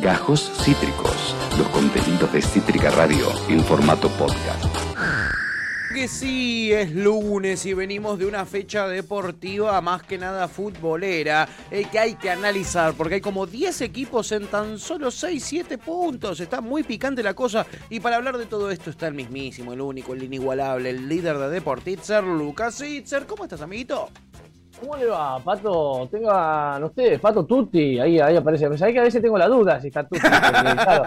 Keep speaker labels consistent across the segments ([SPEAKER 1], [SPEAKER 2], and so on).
[SPEAKER 1] Gajos Cítricos, los contenidos de Cítrica Radio en formato podcast.
[SPEAKER 2] Que sí, es lunes y venimos de una fecha deportiva más que nada futbolera eh, que hay que analizar porque hay como 10 equipos en tan solo 6, 7 puntos. Está muy picante la cosa y para hablar de todo esto está el mismísimo, el único, el inigualable, el líder de Deportitzer, Lucas Itzer. ¿Cómo estás, amiguito?
[SPEAKER 3] ¿Cómo le va, Pato? Tengan ustedes, Pato Tutti, ahí, ahí aparece. Sabés que a veces tengo la duda si está Tutti. porque, claro,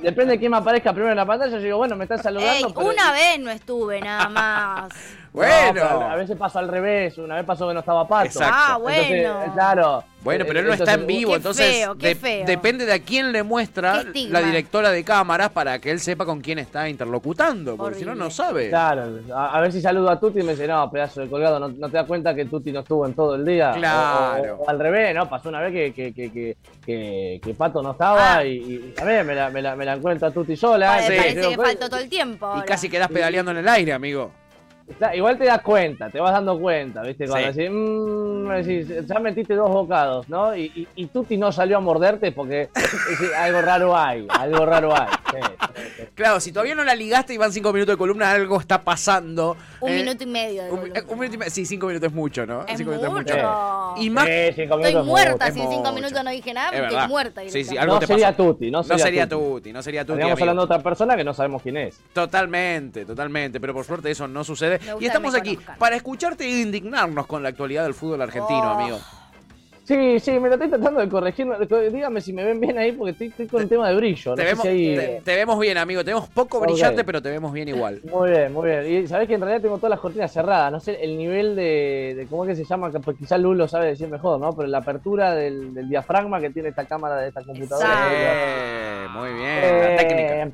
[SPEAKER 3] depende de quién me aparezca primero en la pantalla. Yo digo, bueno, me están saludando.
[SPEAKER 4] Ey,
[SPEAKER 3] pero-
[SPEAKER 4] una vez no estuve nada más.
[SPEAKER 3] No,
[SPEAKER 2] Bueno.
[SPEAKER 3] a veces pasó al revés. Una vez pasó que no estaba Pato.
[SPEAKER 2] Exacto.
[SPEAKER 4] Ah,
[SPEAKER 3] Entonces,
[SPEAKER 4] bueno.
[SPEAKER 3] claro.
[SPEAKER 2] Bueno, pero él no está en vivo,
[SPEAKER 4] Qué
[SPEAKER 2] entonces
[SPEAKER 4] feo, qué feo.
[SPEAKER 2] depende de a quién le muestra la directora de cámaras para que él sepa con quién está interlocutando, porque si no, no sabe.
[SPEAKER 3] Claro, a, a ver si saludo a Tutti y me dice, no, pedazo de colgado, no, no te das cuenta que Tutti no estuvo en todo el día.
[SPEAKER 2] Claro.
[SPEAKER 3] O, o- o al revés, ¿no? Pasó una vez que, que, que, que, que- que Pato no estaba
[SPEAKER 4] Ah.
[SPEAKER 3] y, y a ver, me la, me la, me la encuentra Tutti sola.
[SPEAKER 2] Sí.
[SPEAKER 3] Entonces,
[SPEAKER 4] parece que faltó todo el tiempo.
[SPEAKER 2] Y casi quedás pedaleando en el aire, amigo.
[SPEAKER 3] Está- Igual te das cuenta, te vas dando cuenta, ¿viste? Cuando
[SPEAKER 2] Sí.
[SPEAKER 3] decís, mmm, decís, ya metiste dos bocados, ¿no? Y, y, y Tuti no salió a morderte porque decís, algo raro hay, algo raro hay. Sí.
[SPEAKER 2] Claro, si todavía no la ligaste y van cinco minutos de columna, algo está pasando.
[SPEAKER 4] Un
[SPEAKER 2] Eh,
[SPEAKER 4] minuto y medio. de
[SPEAKER 2] un, minuto y medio. Sí, cinco minutos es mucho, ¿no?
[SPEAKER 4] Es
[SPEAKER 2] cinco minutos
[SPEAKER 4] mucho.
[SPEAKER 2] Y más.
[SPEAKER 3] Sí, cinco
[SPEAKER 4] Estoy muerta
[SPEAKER 3] mucho.
[SPEAKER 4] si
[SPEAKER 2] es
[SPEAKER 4] en cinco
[SPEAKER 2] mucho.
[SPEAKER 4] minutos no dije nada,
[SPEAKER 2] Es
[SPEAKER 4] estoy muerta.
[SPEAKER 2] Sí, sí, algo
[SPEAKER 3] No
[SPEAKER 2] te
[SPEAKER 3] sería
[SPEAKER 2] pasó.
[SPEAKER 3] Tuti, no
[SPEAKER 2] No
[SPEAKER 3] sería,
[SPEAKER 2] sería
[SPEAKER 3] Tuti.
[SPEAKER 2] Tuti, no sería Tuti. Amigo.
[SPEAKER 3] hablando de otra persona que no sabemos quién es.
[SPEAKER 2] Totalmente, totalmente, pero por suerte eso no sucede. Y estamos aquí
[SPEAKER 4] conozcan.
[SPEAKER 2] para escucharte e indignarnos con la actualidad del fútbol argentino,
[SPEAKER 4] Oh.
[SPEAKER 2] amigo.
[SPEAKER 3] Sí, sí, me lo estoy tratando de corregir. Dígame si me ven bien ahí porque estoy, estoy con el tema de brillo.
[SPEAKER 2] Te
[SPEAKER 3] no sé
[SPEAKER 2] vemos,
[SPEAKER 3] si ahí-
[SPEAKER 2] te, te vemos bien, amigo. Te vemos poco brillante, pero te vemos bien igual.
[SPEAKER 3] Muy bien, muy bien. Y sabés que en realidad tengo todas las cortinas cerradas. No sé el nivel de, de ¿cómo es que se llama? Que, pues, quizás Lulo sabe decir mejor, ¿no? Pero la apertura del, del diafragma que tiene esta cámara de esta computadora.
[SPEAKER 2] Eh, muy bien, la
[SPEAKER 3] Eh,
[SPEAKER 2] técnica.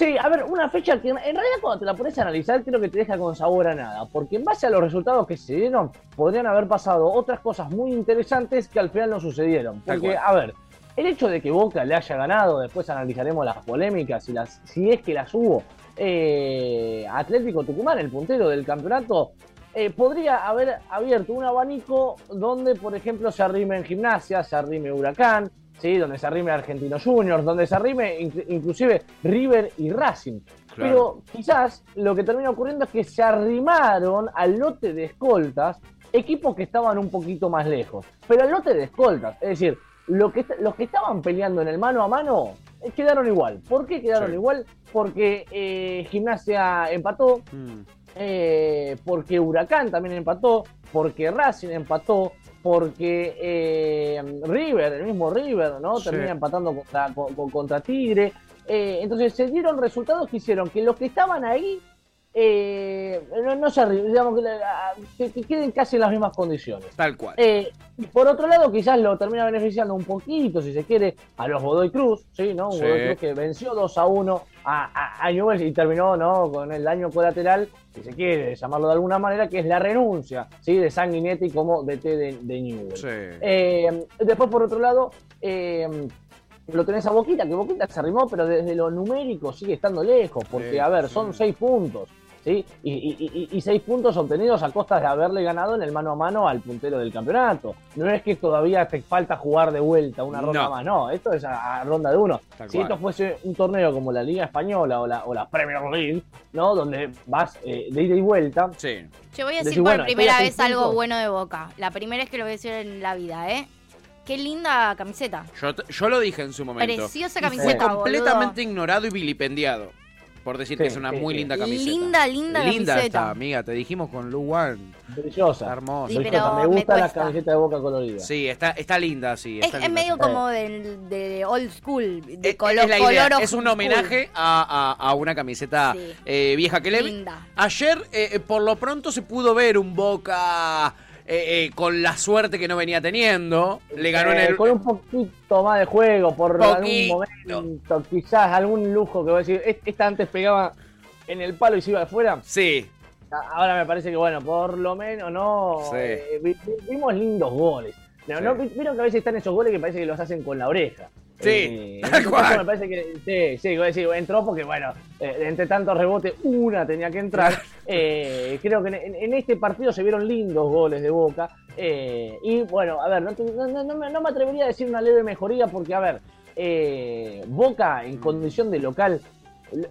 [SPEAKER 3] Sí, a ver, una fecha que en realidad cuando te la pones a analizar creo que te deja con sabor a nada, porque en base a los resultados que se dieron podrían haber pasado otras cosas muy interesantes que al final no sucedieron. Porque, a ver, el hecho de que Boca le haya ganado, después analizaremos las polémicas y las, si es que las hubo, eh, Atlético Tucumán, el puntero del campeonato, eh, podría haber abierto un abanico donde, por ejemplo, se arrime en gimnasia, se arrime Huracán, ¿sí? donde se arrime Argentinos Juniors, donde se arrime inc- inclusive River y Racing. Pero quizás lo que termina ocurriendo es que se arrimaron al lote de escoltas equipos que estaban un poquito más lejos. Pero al lote de escoltas, es decir, lo que, los que estaban peleando en el mano a mano eh, quedaron igual. ¿Por qué quedaron
[SPEAKER 2] Sí.
[SPEAKER 3] igual? Porque eh, Gimnasia empató,
[SPEAKER 2] Mm.
[SPEAKER 3] eh, porque Huracán también empató, porque Racing empató, porque eh, River, el mismo River, ¿no?
[SPEAKER 2] Sí.
[SPEAKER 3] Termina empatando contra, con- con- contra Tigre. Eh, entonces se dieron resultados que hicieron que los que estaban ahí eh, no, no se arri- digamos que, la- que- que queden casi en las mismas condiciones.
[SPEAKER 2] Tal cual.
[SPEAKER 3] Eh, por otro lado, quizás lo termina beneficiando un poquito, si se quiere, a los Godoy Cruz, ¿sí? ¿no? Un
[SPEAKER 2] Sí.
[SPEAKER 3] Godoy Cruz que venció 2 a 1 a, a, a Newell's y terminó ¿no? con el daño colateral, si se quiere llamarlo de alguna manera, que es la renuncia ¿sí? de Sanguinetti como DT de, de Newell's.
[SPEAKER 2] Sí.
[SPEAKER 3] Eh, después, por otro lado, eh, lo tenés a Boquita, que Boquita se arrimó, pero desde lo numérico sigue estando lejos, porque,
[SPEAKER 2] Sí,
[SPEAKER 3] a ver,
[SPEAKER 2] sí.
[SPEAKER 3] son seis puntos, ¿sí? Y, y- y- y seis puntos obtenidos a costa de haberle ganado en el mano a mano al puntero del campeonato. No es que todavía te falta jugar de vuelta una ronda
[SPEAKER 2] No.
[SPEAKER 3] más, no, esto es a, a ronda de uno.
[SPEAKER 2] Tal
[SPEAKER 3] si
[SPEAKER 2] cual.
[SPEAKER 3] esto fuese un torneo como la Liga Española o la, o la Premier League, ¿no? Donde vas eh, de ida y vuelta,
[SPEAKER 2] Sí.
[SPEAKER 4] Yo voy a decir
[SPEAKER 3] Decir,
[SPEAKER 4] por
[SPEAKER 3] bueno,
[SPEAKER 4] primera vez algo
[SPEAKER 3] puntos.
[SPEAKER 4] bueno de Boca. La primera es que lo voy a decir en la vida, ¿eh? Qué linda camiseta.
[SPEAKER 2] Yo, te- yo lo dije en su momento.
[SPEAKER 4] Preciosa
[SPEAKER 2] Y fue
[SPEAKER 4] camiseta,
[SPEAKER 2] completamente
[SPEAKER 4] boludo.
[SPEAKER 2] ignorado y vilipendiado. Por decir que es una
[SPEAKER 3] sí,
[SPEAKER 2] muy
[SPEAKER 3] sí.
[SPEAKER 2] linda camiseta.
[SPEAKER 4] Linda, linda
[SPEAKER 2] Linda
[SPEAKER 4] camiseta.
[SPEAKER 2] está, amiga. Te dijimos con Lu One.
[SPEAKER 3] brillosa.
[SPEAKER 2] Está hermosa.
[SPEAKER 4] Sí, pero
[SPEAKER 3] me
[SPEAKER 4] me
[SPEAKER 3] gusta la camiseta de Boca colorida.
[SPEAKER 2] Sí, está, está linda, sí.
[SPEAKER 4] Es,
[SPEAKER 2] está
[SPEAKER 4] es
[SPEAKER 2] linda,
[SPEAKER 4] medio como del- de, old school, de
[SPEAKER 2] Es-
[SPEAKER 4] color,
[SPEAKER 2] es la
[SPEAKER 4] color
[SPEAKER 2] es un homenaje a, a- a una camiseta
[SPEAKER 4] Sí.
[SPEAKER 2] eh, vieja que le
[SPEAKER 4] Linda.
[SPEAKER 2] Ayer, eh, eh, por lo pronto, se pudo ver un Boca eh, eh, con la suerte que no venía teniendo. Le ganó en
[SPEAKER 3] Eh,
[SPEAKER 2] el.
[SPEAKER 3] Con un poquito más de juego, por
[SPEAKER 2] Poquito.
[SPEAKER 3] algún momento, quizás algún lujo que voy a decir. "Es- Esta antes pegaba en el palo y se iba afuera.
[SPEAKER 2] Sí,
[SPEAKER 3] Ahora me parece que, bueno, por lo menos no.
[SPEAKER 2] Sí.
[SPEAKER 3] eh, vi- vi- vimos lindos goles. No,
[SPEAKER 2] Sí.
[SPEAKER 3] no, vi- vieron que a veces están esos goles que parece que los hacen con la oreja.
[SPEAKER 2] Sí,
[SPEAKER 3] Eh,
[SPEAKER 2] tal
[SPEAKER 3] este
[SPEAKER 2] cual.
[SPEAKER 3] me parece que sí, sí, entró porque, bueno, eh, entre tantos rebotes, una tenía que entrar. Eh, creo que en, en este partido se vieron lindos goles de Boca. eh, y bueno, a ver, no, me, no me atrevería a decir una leve mejoría porque, a ver, Boca en condición de local,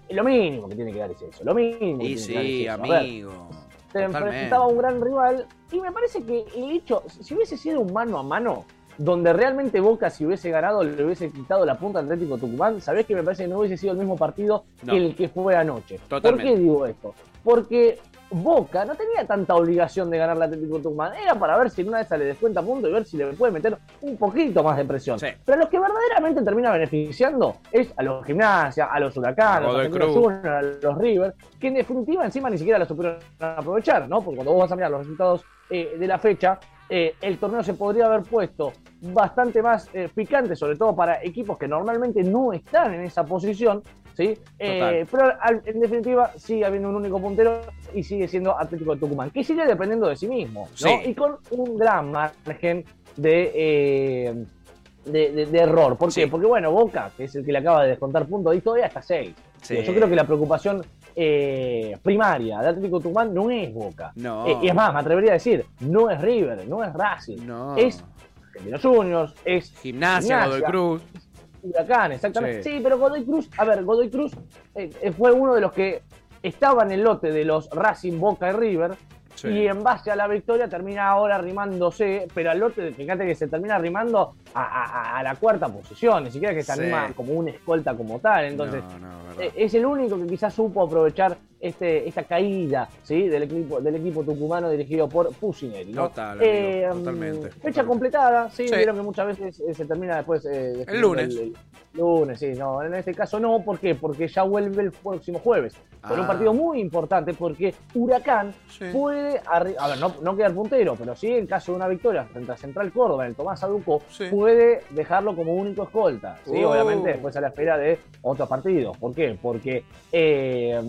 [SPEAKER 3] lo, mínimo que tiene que dar es eso. Lo mínimo. que
[SPEAKER 2] Y
[SPEAKER 3] tiene que dar
[SPEAKER 2] sí,
[SPEAKER 3] es ver,
[SPEAKER 2] amigo.
[SPEAKER 3] se enfrentaba a un gran rival y me parece que el hecho, si hubiese sido un mano a mano, donde realmente Boca si hubiese ganado le hubiese quitado la punta al Atlético Tucumán, ¿sabés que me parece que no hubiese sido el mismo partido
[SPEAKER 2] No.
[SPEAKER 3] que el que fue anoche?
[SPEAKER 2] Totalmente.
[SPEAKER 3] ¿Por qué digo esto? Porque Boca no tenía tanta obligación de ganar el Atlético Tucumán, era para ver si en una de esas le descuenta punto y ver si le puede meter un poquito más de presión.
[SPEAKER 2] Sí.
[SPEAKER 3] Pero a los que verdaderamente termina beneficiando es a los gimnasia, a los huracanes, a los. Juniors, a los River, que en definitiva encima ni siquiera la supieron aprovechar, ¿no? Porque cuando vos vas a mirar los resultados eh, de la fecha, eh, el torneo se podría haber puesto bastante más eh, picante, sobre todo para equipos que normalmente no están en esa posición, ¿sí? Eh, pero al- en definitiva sigue habiendo un único puntero y sigue siendo Atlético de Tucumán, que sigue dependiendo de sí mismo, ¿no?
[SPEAKER 2] Sí.
[SPEAKER 3] Y con un gran margen de... eh, de, de- de error. ¿Por qué?
[SPEAKER 2] Sí.
[SPEAKER 3] Porque, bueno, Boca, que es el que le acaba de descontar puntos, y todavía está 6.
[SPEAKER 2] Sí.
[SPEAKER 3] Yo creo que la preocupación eh, primaria de Atlético Tucumán no es Boca.
[SPEAKER 2] No.
[SPEAKER 3] Eh, y es más, me atrevería a decir, no es River, no es Racing.
[SPEAKER 2] No.
[SPEAKER 3] Es Argentinos Juniors, es
[SPEAKER 2] Gimnasia, Godoy Cruz.
[SPEAKER 3] Huracán, exactamente.
[SPEAKER 2] Sí.
[SPEAKER 3] Sí. pero Godoy Cruz, a ver, Godoy Cruz eh, eh, fue uno de los que estaba en el lote de los Racing, Boca y River.
[SPEAKER 2] Sí.
[SPEAKER 3] Y en base a la victoria termina ahora rimándose, pero al lote, fíjate que se termina rimando a, a- a la cuarta posición, ni siquiera que se
[SPEAKER 2] Sí.
[SPEAKER 3] anima como un escolta como tal. Entonces,
[SPEAKER 2] no, no, verdad.
[SPEAKER 3] eh, es el único que quizás supo aprovechar este, esta caída ¿sí? del, equipo, del equipo tucumano dirigido por Pusineri. ¿no?
[SPEAKER 2] Total, amigo,
[SPEAKER 3] Eh,
[SPEAKER 2] totalmente,
[SPEAKER 3] Fecha
[SPEAKER 2] totalmente.
[SPEAKER 3] completada, sí, vieron que muchas veces eh, se termina después. eh,
[SPEAKER 2] lunes.
[SPEAKER 3] El, el lunes, sí, no, en este caso no, ¿por qué? Porque ya vuelve el próximo jueves. Con
[SPEAKER 2] Ah.
[SPEAKER 3] un partido muy importante porque Huracán puede, arri- a ver, no, no quedar puntero, pero sí en caso de una victoria frente a Central Córdoba en el Tomás Aduco,
[SPEAKER 2] Sí.
[SPEAKER 3] puede dejarlo como único escolta. Sí,
[SPEAKER 2] Oh.
[SPEAKER 3] obviamente después a la espera de otros partidos. ¿Por qué? Porque eh,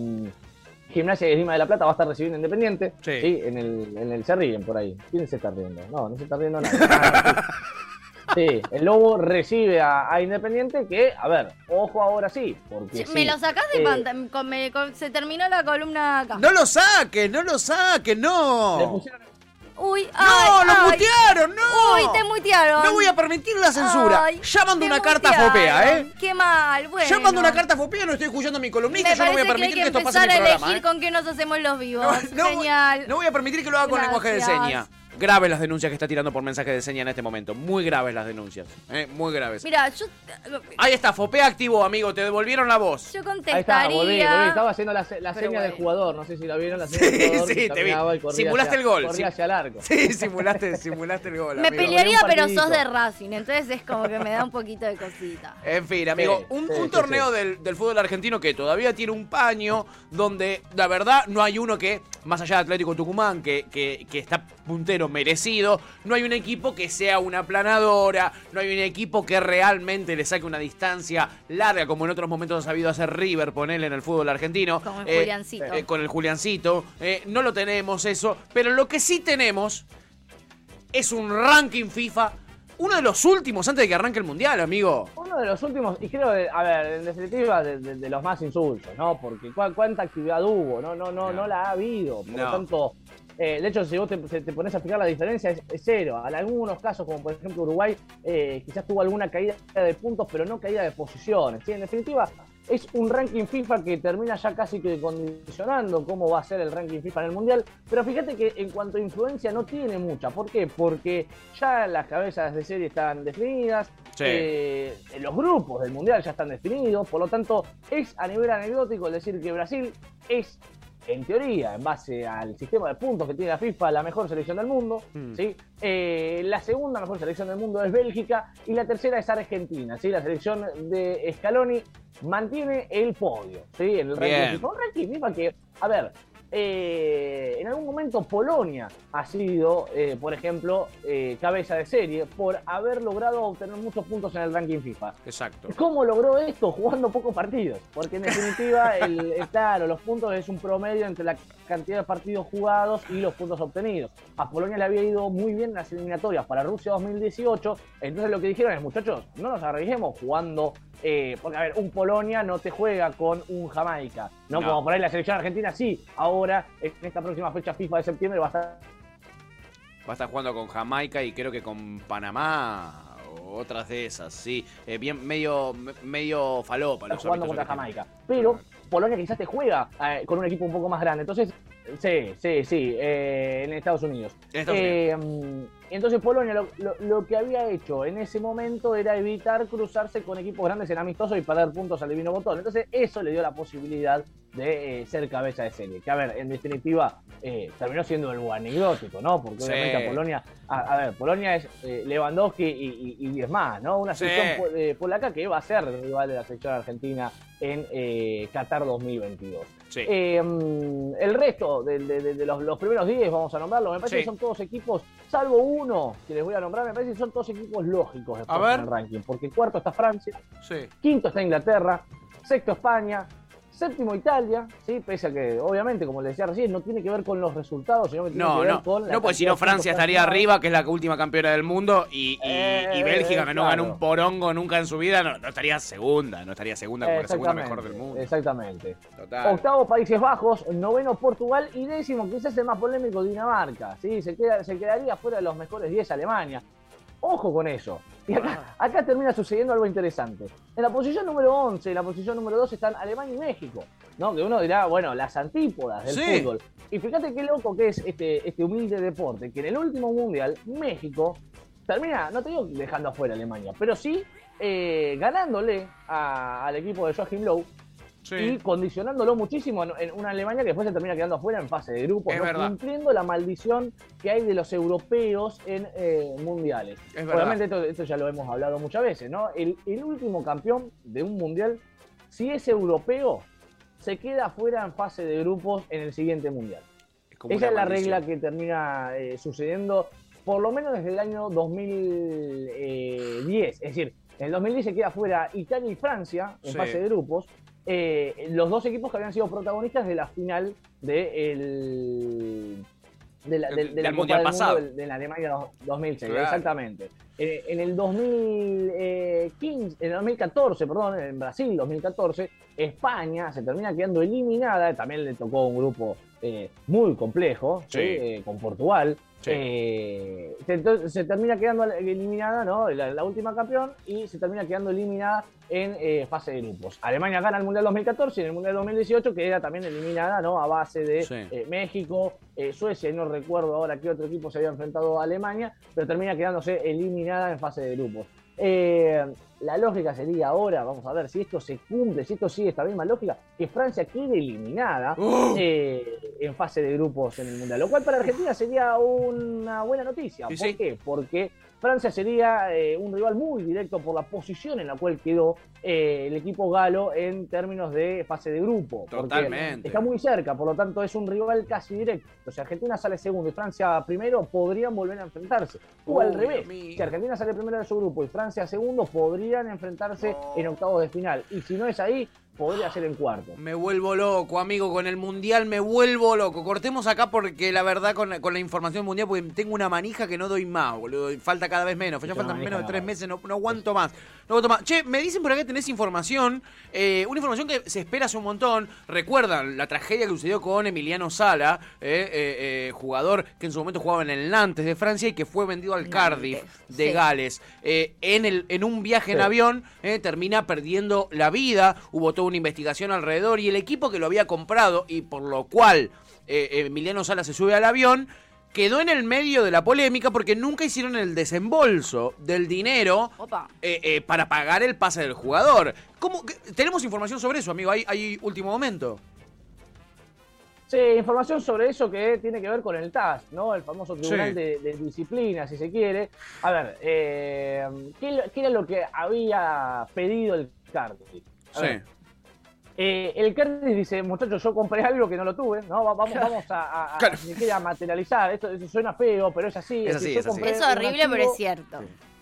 [SPEAKER 3] Gimnasia de Lima de la Plata va a estar recibiendo Independiente
[SPEAKER 2] Sí.
[SPEAKER 3] en el, en el se ríen por ahí. ¿Quién se está riendo? No, no se está riendo nadie. Sí. El Lobo recibe a, a Independiente que, a ver, ojo ahora sí, porque
[SPEAKER 4] Me
[SPEAKER 3] sí,
[SPEAKER 4] lo sacás de
[SPEAKER 3] eh,
[SPEAKER 4] pantalla. con- me- con- se terminó la columna acá.
[SPEAKER 2] No lo saques, no lo saques,
[SPEAKER 3] le
[SPEAKER 2] no.
[SPEAKER 3] pusieron-
[SPEAKER 4] Uy,
[SPEAKER 2] No,
[SPEAKER 4] ay,
[SPEAKER 2] lo
[SPEAKER 4] ay.
[SPEAKER 2] mutearon, no.
[SPEAKER 4] Uy, te mutearon.
[SPEAKER 2] No voy a permitir la censura.
[SPEAKER 4] Ay,
[SPEAKER 2] ya mando una carta
[SPEAKER 4] mutearon.
[SPEAKER 2] fopea, ¿eh?
[SPEAKER 4] Qué mal, bueno.
[SPEAKER 2] Ya mando una carta fopea, no estoy escuchando a mi columnista,
[SPEAKER 4] Me
[SPEAKER 2] yo no voy a permitir que,
[SPEAKER 4] que
[SPEAKER 2] esto pase
[SPEAKER 4] empezar
[SPEAKER 2] en
[SPEAKER 4] a
[SPEAKER 2] mi programa,
[SPEAKER 4] elegir
[SPEAKER 2] ¿eh?
[SPEAKER 4] con qué nos hacemos los vivos.
[SPEAKER 2] No, no,
[SPEAKER 4] Genial.
[SPEAKER 2] no voy a permitir que lo haga con lenguaje de
[SPEAKER 4] Gracias.
[SPEAKER 2] Graves las denuncias que está tirando por mensaje de seña en este momento. Muy graves las denuncias. ¿eh? Muy graves.
[SPEAKER 4] Mira, yo,
[SPEAKER 2] Ahí está, Fopea activo, amigo. Te devolvieron la voz.
[SPEAKER 4] yo
[SPEAKER 3] Ahí está,
[SPEAKER 4] contestaría.
[SPEAKER 3] volví, volví. Estaba haciendo la, la seña del
[SPEAKER 4] bueno.
[SPEAKER 3] jugador, no sé si la vieron, la seña
[SPEAKER 2] Sí,
[SPEAKER 3] del jugador.
[SPEAKER 2] sí, te vi. Simulaste
[SPEAKER 3] hacia-
[SPEAKER 2] el gol,
[SPEAKER 3] Corría
[SPEAKER 2] sí.
[SPEAKER 3] hacia el arco.
[SPEAKER 2] Sí, simulaste, simulaste el gol,
[SPEAKER 4] Me
[SPEAKER 2] amigo.
[SPEAKER 4] pelearía, pero sos de Racing, entonces es como que me da un poquito de cosita.
[SPEAKER 2] En fin, amigo,
[SPEAKER 3] Sí,
[SPEAKER 2] un,
[SPEAKER 3] sí,
[SPEAKER 2] un
[SPEAKER 3] sí,
[SPEAKER 2] torneo
[SPEAKER 3] sí.
[SPEAKER 2] Del, del fútbol argentino que todavía tiene un paño, donde la verdad no hay uno que, más allá de Atlético Tucumán, que, que, que está puntero merecido, no hay un equipo que sea una planadora, no hay un equipo que realmente le saque una distancia larga, como en otros momentos ha sabido hacer River, ponerle en el fútbol argentino.
[SPEAKER 4] Como el
[SPEAKER 2] Eh,
[SPEAKER 4] Juliancito.
[SPEAKER 2] eh, con el Juliancito. Eh, no lo tenemos eso, pero lo que sí tenemos es un ranking FIFA, uno de los últimos antes de que arranque el Mundial, amigo.
[SPEAKER 3] Uno de los últimos, y creo, de- a ver, en definitiva, de, de- de los más insultos, ¿no? Porque cu- cuánta actividad hubo, no, no, no,
[SPEAKER 2] No.
[SPEAKER 3] no la ha habido. Por
[SPEAKER 2] No.
[SPEAKER 3] lo tanto, eh, de hecho, si vos te, te- pones a fijar la diferencia, es, es cero. En algunos casos, como por ejemplo Uruguay, eh, quizás tuvo alguna caída de puntos, pero no caída de posiciones. ¿sí? En definitiva, es un ranking FIFA que termina ya casi que condicionando cómo va a ser el ranking FIFA en el Mundial. Pero fíjate que en cuanto a influencia no tiene mucha. ¿Por qué? Porque ya las cabezas de serie están definidas.
[SPEAKER 2] Sí.
[SPEAKER 3] eh, los grupos del Mundial ya están definidos. Por lo tanto, es a nivel anecdótico el decir que Brasil es, en teoría, en base al sistema de puntos que tiene la FIFA, la mejor selección del mundo.
[SPEAKER 2] Mm.
[SPEAKER 3] ¿sí? Eh, la segunda mejor selección del mundo es Bélgica y la tercera es Argentina. ¿sí? La selección de Scaloni mantiene el podio ¿sí? en el ranking. Un ranking FIFA que, a ver, eh, en algún momento Polonia ha sido, eh, por ejemplo, eh, cabeza de serie por haber logrado obtener muchos puntos en el ranking FIFA.
[SPEAKER 2] Exacto.
[SPEAKER 3] ¿Cómo logró esto? Jugando pocos partidos. Porque en definitiva, el, claro, los puntos es un promedio entre la cantidad de partidos jugados y los puntos obtenidos. A Polonia le había ido muy bien en las eliminatorias para Rusia 2018. Entonces lo que dijeron es, muchachos, no nos arriesguemos jugando. eh, porque, a ver, un Polonia no te juega con un Jamaica. No,
[SPEAKER 2] No.
[SPEAKER 3] como por ahí la selección argentina sí. Ahora, en esta próxima fecha FIFA de septiembre va a estar
[SPEAKER 2] Va a estar jugando con Jamaica y creo que con Panamá. otras de esas, sí. Eh, bien, medio, medio falopa.
[SPEAKER 3] Está
[SPEAKER 2] los
[SPEAKER 3] jugando contra. Jamaica. Pero Polonia quizás te juega eh, con un equipo un poco más grande. Entonces, sí, sí, sí, eh, en Estados Unidos.
[SPEAKER 2] En Estados
[SPEAKER 3] Eh, entonces Polonia lo, lo- lo que había hecho en ese momento era evitar cruzarse con equipos grandes en amistosos y perder puntos al divino botón. Entonces eso le dio la posibilidad de eh, ser cabeza de serie. Que a ver, en definitiva, eh, terminó siendo algo anecdótico, ¿no? Porque
[SPEAKER 2] Sí.
[SPEAKER 3] obviamente a Polonia, a, a ver, Polonia es eh, Lewandowski y, y, y 10 más, ¿no? Una
[SPEAKER 2] Sí.
[SPEAKER 3] selección po- eh, polaca que va a ser rival de la selección argentina en Qatar 2022.
[SPEAKER 2] Sí.
[SPEAKER 3] Mm, el resto de, de- de- de los, los primeros 10, vamos a nombrarlo, me parece
[SPEAKER 2] Sí.
[SPEAKER 3] que son todos equipos, salvo uno que les voy a nombrar, me parece que son todos equipos lógicos
[SPEAKER 2] A ver.
[SPEAKER 3] en el ranking, porque cuarto está Francia,
[SPEAKER 2] sí.
[SPEAKER 3] quinto está Inglaterra, sexto España, séptimo Italia, sí, pese a que obviamente, como les decía recién, no tiene que ver con los resultados, sino que tiene
[SPEAKER 2] No,
[SPEAKER 3] que ver
[SPEAKER 2] no,
[SPEAKER 3] con la
[SPEAKER 2] no, pues si no Francia estaría arriba, que es la última campeona del mundo, y, y-
[SPEAKER 3] Eh,
[SPEAKER 2] y Bélgica, que no ganó
[SPEAKER 3] claro.
[SPEAKER 2] un porongo nunca en su vida, no, no estaría segunda, no estaría segunda como la segunda mejor del mundo.
[SPEAKER 3] Exactamente.
[SPEAKER 2] Total.
[SPEAKER 3] Octavo Países Bajos, noveno Portugal y décimo, quizás el más polémico, Dinamarca. ¿sí? Se, queda, se quedaría fuera de los mejores 10 Alemania. Ojo con eso. Y acá, acá termina sucediendo algo interesante. En la posición número 11 y en la posición número 2 están Alemania y México. ¿no? Que uno dirá, bueno, las antípodas del
[SPEAKER 2] Sí.
[SPEAKER 3] fútbol. Y fíjate qué loco que es este, este humilde deporte, que en el último mundial, México termina, no te digo dejando afuera a Alemania, pero sí eh, ganándole a- al equipo de Joachim Low
[SPEAKER 2] Sí.
[SPEAKER 3] y condicionándolo muchísimo en, una Alemania que después se termina quedando afuera en fase de grupos, cumpliendo la maldición que hay de los europeos en eh, mundiales.
[SPEAKER 2] Es.
[SPEAKER 3] Obviamente esto, esto ya lo hemos hablado muchas veces, ¿no? El, el último campeón de un mundial, si es europeo, se queda afuera en fase de grupos en el siguiente mundial.
[SPEAKER 2] Es
[SPEAKER 3] Esa es la
[SPEAKER 2] maldición.
[SPEAKER 3] regla que termina eh, sucediendo por lo menos desde el año 2010. Es decir, en el 2010 se queda fuera Italia y Francia en
[SPEAKER 2] Sí.
[SPEAKER 3] fase de grupos. Eh, los dos equipos que habían sido protagonistas de la final de el- de la, de- de
[SPEAKER 2] Del
[SPEAKER 3] la
[SPEAKER 2] Mundial
[SPEAKER 3] del
[SPEAKER 2] pasado.
[SPEAKER 3] Mundo de la Alemania dos- 2006,
[SPEAKER 2] Claro.
[SPEAKER 3] exactamente. Eh, en el 2015, en el 2014, perdón, en Brasil 2014, España se termina quedando eliminada, también le tocó un grupo eh, muy complejo. Sí. Eh, con Portugal.
[SPEAKER 2] Sí.
[SPEAKER 3] Eh, se- entonces se termina quedando eliminada, ¿no? La, la última campeón, y se termina quedando eliminada en eh, fase de grupos. Alemania gana el Mundial 2014 y en el Mundial 2018 queda también eliminada, ¿no? A base de
[SPEAKER 2] Sí.
[SPEAKER 3] eh, México, eh, Suecia, y no recuerdo ahora qué otro equipo se había enfrentado a Alemania, pero termina quedándose eliminada en fase de grupos. Eh, la lógica sería ahora, vamos a ver si esto se cumple, si esto sigue esta misma lógica, que Francia quede eliminada
[SPEAKER 2] ¡Oh!
[SPEAKER 3] eh, en fase de grupos en el Mundial, lo cual para Argentina sería una buena noticia.
[SPEAKER 2] Sí,
[SPEAKER 3] ¿Por
[SPEAKER 2] sí.
[SPEAKER 3] qué? Porque Francia sería eh, un rival muy directo por la posición en la cual quedó eh, el equipo galo en términos de fase de grupo.
[SPEAKER 2] Totalmente.
[SPEAKER 3] Está muy cerca, por lo tanto es un rival casi directo. Si Argentina sale segundo y Francia primero, podrían volver a enfrentarse. O al revés, si Argentina sale primero de su grupo y Francia segundo, podrían enfrentarse
[SPEAKER 2] No.
[SPEAKER 3] en octavos de final. Y si no es ahí, podría ser en cuarto.
[SPEAKER 2] Me vuelvo loco, amigo, con el mundial me vuelvo loco. Cortemos acá porque la verdad con, con la información mundial, porque tengo una manija que no doy más, boludo. Falta cada vez menos, ya faltan menos de tres meses, no, no aguanto más. No aguanto más. Che, me dicen por acá que tenés información, eh, una información que se espera hace un montón. Recuerdan la tragedia que sucedió con Emiliano Sala, eh, eh, jugador que en su momento jugaba en el Nantes de Francia y que fue vendido al Cardiff de
[SPEAKER 4] sí.
[SPEAKER 2] Gales. En, el, en un viaje en avión termina perdiendo la vida. Hubo toda una investigación alrededor y el equipo que lo había comprado y por lo cual eh, Emiliano Sala se sube al avión quedó en el medio de la polémica porque nunca hicieron el desembolso del dinero eh, eh, para pagar el pase del jugador. ¿Cómo? ¿Tenemos información sobre eso, amigo? ¿Hay, hay último momento?
[SPEAKER 3] Sí, información sobre eso que tiene que ver con el TAS, ¿no? El famoso Tribunal
[SPEAKER 2] Sí.
[SPEAKER 3] de, de Disciplina, si se quiere. A ver, eh, ¿qué, qué era lo que había pedido el Cardiff? A
[SPEAKER 2] Sí.
[SPEAKER 3] ver, eh, el Cardiff dice, muchachos, yo compré algo que no lo tuve, ¿no? Va- Vamos, vamos a, a- a-
[SPEAKER 2] Claro.
[SPEAKER 3] ni siquiera a materializar. Esto, eso suena feo, pero es así.
[SPEAKER 2] Es así, así.
[SPEAKER 4] horrible, pero es cierto.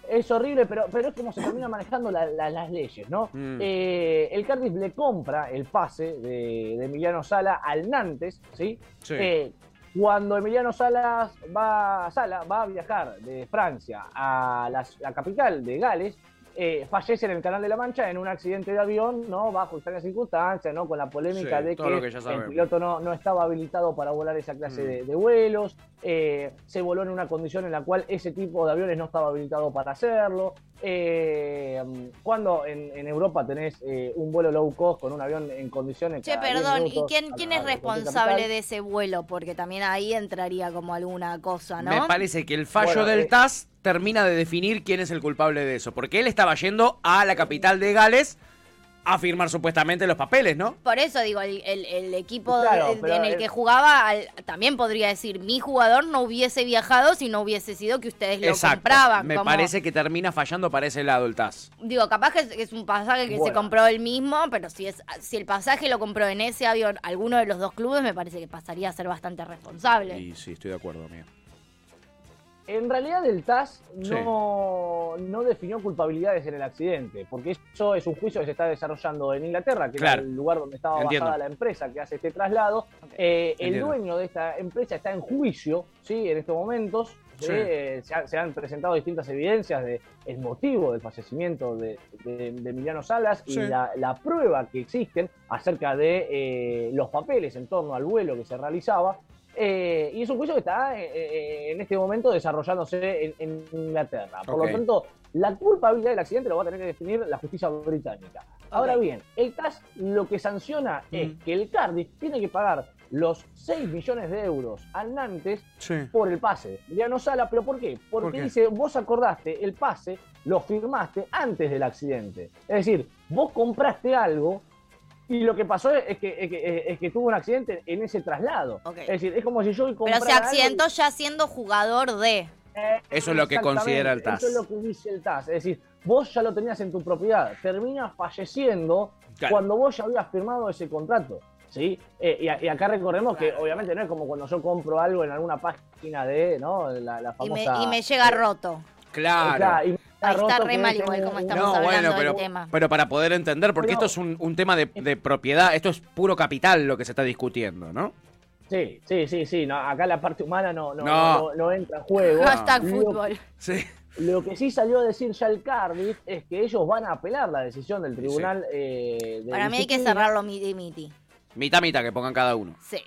[SPEAKER 3] es horrible, pero, pero es como se termina manejando la- la- las leyes, ¿no?
[SPEAKER 2] Mm.
[SPEAKER 3] Eh, el Cardiff le compra el pase de, de Emiliano Sala al Nantes, ¿sí?
[SPEAKER 2] Sí.
[SPEAKER 3] Eh, cuando Emiliano Salas va, Sala va a viajar de Francia a la, la capital de Gales, eh, fallece en el Canal de la Mancha en un accidente de avión, ¿no? Bajo extrañas circunstancias, ¿no? Con la polémica
[SPEAKER 2] Sí,
[SPEAKER 3] de que,
[SPEAKER 2] que
[SPEAKER 3] el piloto no, no estaba habilitado para volar esa clase
[SPEAKER 2] Mm.
[SPEAKER 3] de, de vuelos, eh, se voló en una condición en la cual ese tipo de aviones no estaba habilitado para hacerlo. Eh, cuando en, en Europa tenés eh, un vuelo low cost con un avión en condiciones.
[SPEAKER 4] Che,
[SPEAKER 3] cada 10
[SPEAKER 4] perdón, ¿y quién,
[SPEAKER 3] a-
[SPEAKER 4] quién
[SPEAKER 3] a-
[SPEAKER 4] es responsable de ese vuelo? Porque también ahí entraría como alguna cosa, ¿no?
[SPEAKER 2] Me parece que el fallo
[SPEAKER 3] Bueno,
[SPEAKER 2] del
[SPEAKER 3] eh,
[SPEAKER 2] TAS termina de definir quién es el culpable de eso. Porque él estaba yendo a la capital de Gales a firmar supuestamente los papeles, ¿no?
[SPEAKER 4] Por eso digo, el, el- el equipo
[SPEAKER 3] Claro,
[SPEAKER 4] de-
[SPEAKER 3] pero
[SPEAKER 4] en el
[SPEAKER 3] el-
[SPEAKER 4] que jugaba al- también podría decir, mi jugador no hubiese viajado si no hubiese sido que ustedes lo
[SPEAKER 2] Exacto.
[SPEAKER 4] compraban.
[SPEAKER 2] Me
[SPEAKER 4] como-
[SPEAKER 2] parece que termina fallando para ese lado el TAS.
[SPEAKER 4] Digo, capaz que es, es un pasaje que se compró él mismo, pero si es si el pasaje lo compró en ese avión alguno de los dos clubes, me parece que pasaría a ser bastante responsable.
[SPEAKER 2] Y sí, estoy de acuerdo, amigo.
[SPEAKER 3] En realidad el TAS
[SPEAKER 2] Sí.
[SPEAKER 3] no, no definió culpabilidades en el accidente, porque eso es un juicio que se está desarrollando en Inglaterra, que
[SPEAKER 2] Claro.
[SPEAKER 3] era el lugar donde estaba
[SPEAKER 2] Entiendo.
[SPEAKER 3] basada la empresa que hace este traslado. Eh, el dueño de esta empresa está en juicio, ¿sí? En estos momentos. Sí. Eh, se, ha- se han presentado distintas evidencias de el motivo del fallecimiento de, de- de Emiliano Salas
[SPEAKER 2] Sí.
[SPEAKER 3] y la, la prueba que existen acerca de eh, los papeles en torno al vuelo que se realizaba. Eh, y es un juicio que está eh, eh, en este momento desarrollándose en, en Inglaterra. Por lo tanto, la culpabilidad del accidente lo va a tener que definir la justicia británica. Ahora bien, el TAS lo que sanciona es
[SPEAKER 2] Mm.
[SPEAKER 3] que el Cardiff tiene que pagar los 6 millones de euros al Nantes
[SPEAKER 2] Sí.
[SPEAKER 3] por el pase. Ya no sala, ¿pero por qué? Porque
[SPEAKER 2] ¿Por qué?
[SPEAKER 3] dice, vos acordaste el pase, lo firmaste antes del accidente. Es decir, vos compraste algo y lo que pasó es que, es que, es que tuvo un accidente en ese traslado. Es decir, es como si yo
[SPEAKER 4] Pero se accidentó ya siendo jugador de...
[SPEAKER 3] Eh,
[SPEAKER 2] Eso es lo que considera el TAS.
[SPEAKER 3] Eso es lo que dice el TAS. Es decir, vos ya lo tenías en tu propiedad. Termina falleciendo
[SPEAKER 2] Claro.
[SPEAKER 3] cuando vos ya habías firmado ese contrato. ¿Sí? Eh, y, a- y acá recordemos que obviamente no es como cuando yo compro algo en alguna página de, ¿no? La, la
[SPEAKER 4] Y me,
[SPEAKER 3] famosa...
[SPEAKER 4] y me llega roto.
[SPEAKER 2] Claro.
[SPEAKER 3] Claro, y me
[SPEAKER 4] Ahí está re mal igual como estamos
[SPEAKER 2] No,
[SPEAKER 4] hablando
[SPEAKER 2] bueno,
[SPEAKER 4] del
[SPEAKER 2] pero,
[SPEAKER 4] tema.
[SPEAKER 2] pero para poder entender, porque
[SPEAKER 3] Pero-
[SPEAKER 2] esto es un, un tema de, de propiedad, esto es puro capital lo que se está discutiendo, ¿no?
[SPEAKER 3] Sí, sí, sí, sí. No, acá la parte humana no, no,
[SPEAKER 2] No.
[SPEAKER 3] no, no entra en juego.
[SPEAKER 4] Hashtag fútbol.
[SPEAKER 2] Sí.
[SPEAKER 3] Lo que sí salió a decir ya el Cardiff es que ellos van a apelar la decisión del tribunal. eh, de
[SPEAKER 4] Para mí hay que cerrarlo miti miti.
[SPEAKER 2] Mitad, mitad, que pongan cada uno.
[SPEAKER 4] Sí.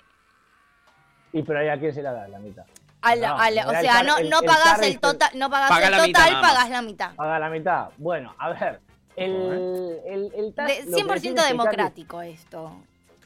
[SPEAKER 3] Y pero ahí a quién se la da la mitad.
[SPEAKER 4] Al-
[SPEAKER 3] No,
[SPEAKER 4] al- o sea,
[SPEAKER 3] el
[SPEAKER 4] no,
[SPEAKER 3] Car-
[SPEAKER 4] no
[SPEAKER 3] el- el
[SPEAKER 4] pagás el total, no pagás
[SPEAKER 2] Paga
[SPEAKER 4] el
[SPEAKER 2] la mitad
[SPEAKER 4] total, pagás la mitad.
[SPEAKER 3] Paga la mitad. Bueno, a ver. El, el, el
[SPEAKER 4] 100%
[SPEAKER 3] que el Cardiff-
[SPEAKER 4] democrático esto.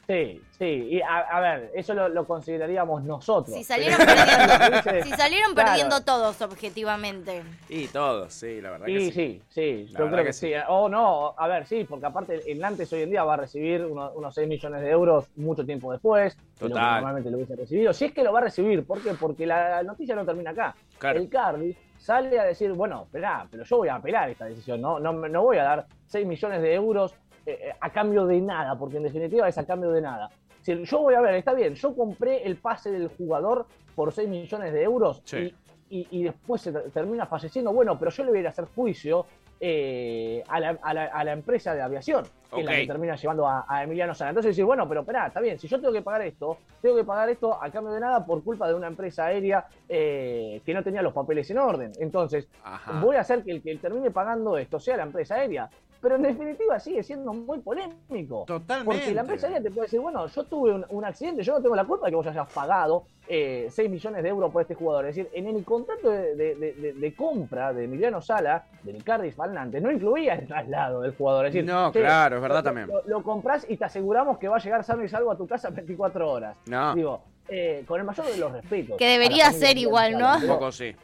[SPEAKER 3] Sí, sí. Y a, a ver, eso lo, lo consideraríamos nosotros.
[SPEAKER 4] Si
[SPEAKER 3] Pero-
[SPEAKER 4] salieron perdiendo, si salieron
[SPEAKER 3] Claro.
[SPEAKER 4] perdiendo todos objetivamente.
[SPEAKER 2] Y todos, sí, la verdad
[SPEAKER 3] Sí,
[SPEAKER 2] que sí.
[SPEAKER 3] sí, sí,
[SPEAKER 2] La
[SPEAKER 3] yo creo
[SPEAKER 2] que
[SPEAKER 3] que sí. O no, a ver, sí, porque aparte el Nantes hoy en día va a recibir uno- unos 6 millones de euros mucho tiempo después de lo que
[SPEAKER 2] Total.
[SPEAKER 3] normalmente lo hubiese recibido. Si es que lo va a recibir, ¿por qué? Porque la noticia no termina acá.
[SPEAKER 2] Claro.
[SPEAKER 3] El Cardiff sale a decir, bueno, esperá, pero yo voy a apelar esta decisión, no, no, no voy a dar 6 millones de euros eh, a cambio de nada, porque en definitiva es a cambio de nada. Si yo voy a ver, está bien, yo compré el pase del jugador por 6 millones de euros
[SPEAKER 2] Sí.
[SPEAKER 3] y, y- y después se ter- termina falleciendo, bueno, pero yo le voy a ir a hacer juicio eh, a, la, a la- a la empresa de aviación, que es la que termina llevando a, a Emiliano Sala. Entonces decir, bueno, pero esperá, está bien, si yo tengo que pagar esto, tengo que pagar esto a cambio de nada por culpa de una empresa aérea eh, que no tenía los papeles en orden. Entonces,
[SPEAKER 2] Ajá.
[SPEAKER 3] voy a hacer que el que termine pagando esto sea la empresa aérea. Pero en definitiva sigue siendo muy polémico.
[SPEAKER 2] Totalmente.
[SPEAKER 3] Porque la empresa te puede decir, bueno, yo tuve un, un accidente, yo no tengo la culpa de que vos hayas pagado eh, 6 millones de euros por este jugador. Es decir, en el contrato de, de- de- de- de compra de Emiliano Sala, del Cardiff al Nantes, no incluía el traslado del jugador. Es decir,
[SPEAKER 2] No, claro, es verdad
[SPEAKER 3] lo-
[SPEAKER 2] también.
[SPEAKER 3] Lo, lo compras y te aseguramos que va a llegar sano y salvo a tu casa en 24 horas.
[SPEAKER 2] No.
[SPEAKER 3] Digo, eh, con el mayor de los respetos.
[SPEAKER 4] Que debería ser
[SPEAKER 3] de
[SPEAKER 4] igual, ¿no?
[SPEAKER 2] Un poco sí.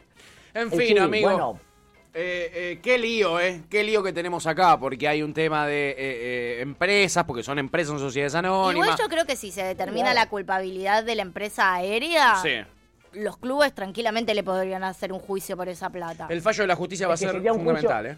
[SPEAKER 2] En
[SPEAKER 3] Eh,
[SPEAKER 2] fin,
[SPEAKER 3] sí,
[SPEAKER 2] amigo.
[SPEAKER 3] Bueno,
[SPEAKER 2] Eh, eh, qué lío, ¿eh? Qué lío que tenemos acá, porque hay un tema de eh, eh, empresas, porque son empresas, son sociedades anónimas.
[SPEAKER 4] Igual yo creo que si se determina la culpabilidad de la empresa aérea,
[SPEAKER 2] Sí.
[SPEAKER 4] los clubes tranquilamente le podrían hacer un juicio por esa plata.
[SPEAKER 2] El fallo de la justicia va a
[SPEAKER 3] Es que
[SPEAKER 2] ser
[SPEAKER 3] sería un juicio-
[SPEAKER 2] fundamental, ¿eh?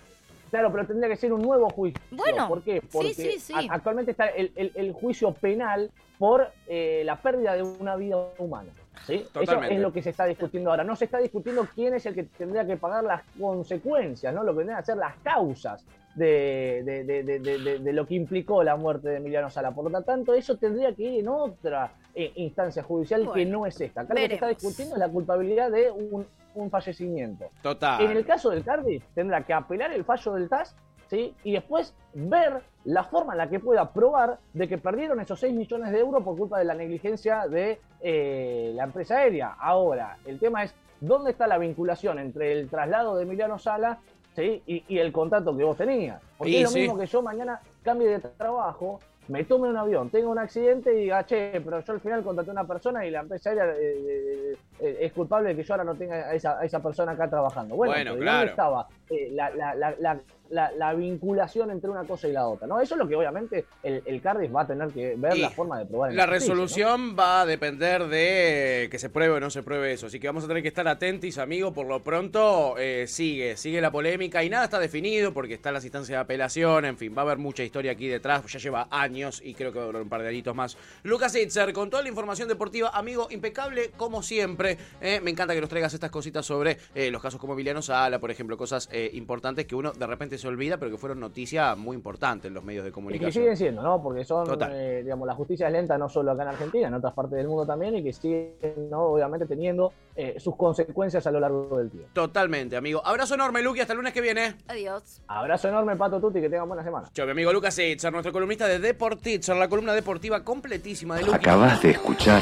[SPEAKER 3] Claro, pero tendría que ser un nuevo juicio.
[SPEAKER 4] Bueno,
[SPEAKER 3] ¿Por qué?
[SPEAKER 4] sí,
[SPEAKER 3] Porque
[SPEAKER 4] sí, sí.
[SPEAKER 3] a- actualmente está el, el- el juicio penal por eh, la pérdida de una vida humana. ¿Sí? Eso es lo que se está discutiendo ahora. No se está discutiendo quién es el que tendría que pagar las consecuencias, ¿no? Lo que tendrían que ser las causas de, de- de- de- de- de- de lo que implicó la muerte de Emiliano Sala. Por lo tanto, eso tendría que ir en otra eh, instancia judicial que no es esta. Acá lo que se está discutiendo es la culpabilidad de un, un fallecimiento.
[SPEAKER 2] Total.
[SPEAKER 3] En el caso del Cardiff, tendrá que apelar el fallo del TAS ¿sí? y después ver la forma en la que pueda probar de que perdieron esos 6 millones de euros por culpa de la negligencia de eh, la empresa aérea. Ahora, el tema es dónde está la vinculación entre el traslado de Emiliano Sala ¿sí? Y, y el contacto que vos tenías. Porque es lo
[SPEAKER 2] sí.
[SPEAKER 3] mismo que yo mañana cambie de trabajo, me tome un avión, tenga un accidente y diga, che, pero yo al final contraté a una persona y la empresa aérea eh, eh, es culpable de que yo ahora no tenga a esa, a esa persona acá trabajando. Bueno,
[SPEAKER 2] Bueno,
[SPEAKER 3] pero ¿y
[SPEAKER 2] claro.
[SPEAKER 3] ¿dónde estaba eh, la, la, la, la, la- la vinculación entre una cosa y la otra? ¿no? Eso es lo que obviamente el, el Cardiff va a tener que ver
[SPEAKER 2] Y
[SPEAKER 3] la forma de probar.
[SPEAKER 2] La resolución va a depender de que se pruebe o no se pruebe eso. Así que vamos a tener que estar atentos, amigo. Por lo pronto, eh, sigue, sigue la polémica y nada está definido porque están las instancias de apelación. En fin, va a haber mucha historia aquí detrás. Ya lleva años y creo que va a durar un par de añitos más. Lucas Itzer, con toda la información deportiva, amigo, impecable como siempre. Eh, me encanta que nos traigas estas cositas sobre eh, los casos como Emiliano Sala, por ejemplo, cosas eh, importantes que uno de repente se olvida, pero que fueron noticia muy importante en los medios de
[SPEAKER 3] Y que
[SPEAKER 2] comunicación.
[SPEAKER 3] siguen siendo, ¿no? Porque son, eh, digamos, la justicia es lenta no solo acá en Argentina, en otras partes del mundo también, y que siguen, ¿no? Obviamente teniendo eh, sus consecuencias a lo largo del tiempo.
[SPEAKER 2] Totalmente, amigo. Abrazo enorme, Luqui. Hasta el lunes que viene.
[SPEAKER 4] Adiós.
[SPEAKER 3] Abrazo enorme, Pato Tuti, que tengan buena semana.
[SPEAKER 2] Chao, mi amigo Lucas Itzer, nuestro columnista de Deportitzer, la columna deportiva completísima de Luqui.
[SPEAKER 1] Acabas de escuchar